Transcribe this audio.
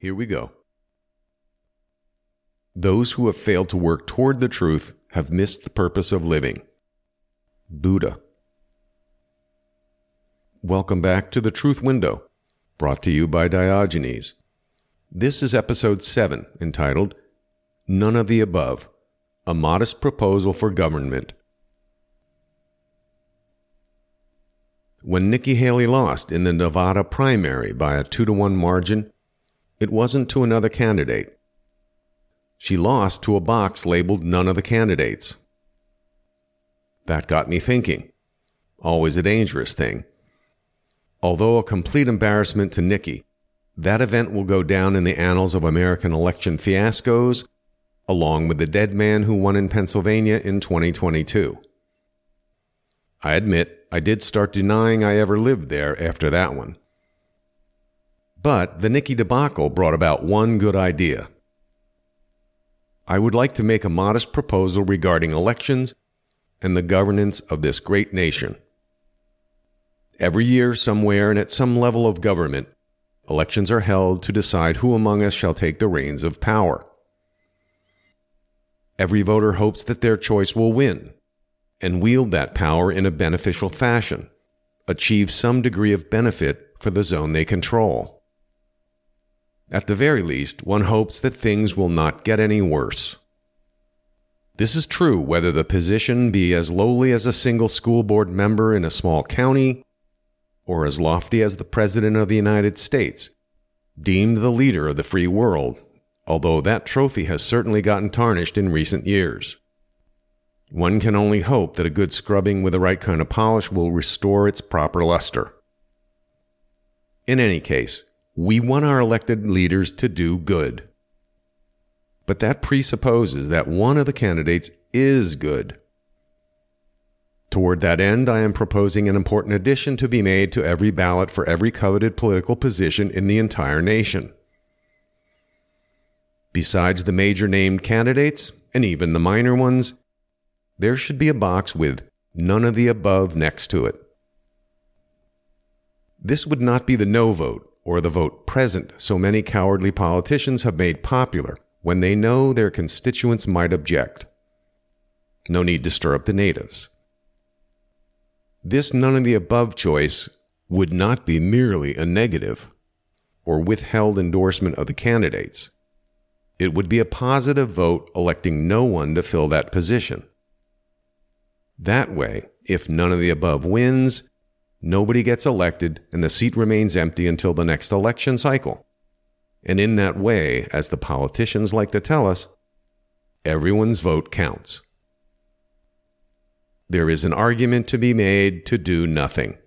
Here we go. Those who have failed to work toward the truth have missed the purpose of living. Buddha. Welcome back to the Truth Window, brought to you by Diogenes. This is episode 7, entitled None of the Above A Modest Proposal for Government. When Nikki Haley lost in the Nevada primary by a 2 to 1 margin, it wasn't to another candidate. She lost to a box labeled None of the Candidates. That got me thinking. Always a dangerous thing. Although a complete embarrassment to Nikki, that event will go down in the annals of American election fiascos, along with the dead man who won in Pennsylvania in 2022. I admit I did start denying I ever lived there after that one. But the Nikki debacle brought about one good idea. I would like to make a modest proposal regarding elections and the governance of this great nation. Every year, somewhere and at some level of government, elections are held to decide who among us shall take the reins of power. Every voter hopes that their choice will win and wield that power in a beneficial fashion, achieve some degree of benefit for the zone they control. At the very least, one hopes that things will not get any worse. This is true whether the position be as lowly as a single school board member in a small county or as lofty as the President of the United States, deemed the leader of the free world, although that trophy has certainly gotten tarnished in recent years. One can only hope that a good scrubbing with the right kind of polish will restore its proper luster. In any case, we want our elected leaders to do good. But that presupposes that one of the candidates is good. Toward that end, I am proposing an important addition to be made to every ballot for every coveted political position in the entire nation. Besides the major named candidates, and even the minor ones, there should be a box with none of the above next to it. This would not be the no vote or the vote present so many cowardly politicians have made popular when they know their constituents might object. No need to stir up the natives. This none of the above choice would not be merely a negative or withheld endorsement of the candidates. It would be a positive vote electing no one to fill that position. That way, if none of the above wins, nobody gets elected and the seat remains empty until the next election cycle. And in that way, as the politicians like to tell us, everyone's vote counts. There is an argument to be made to do nothing.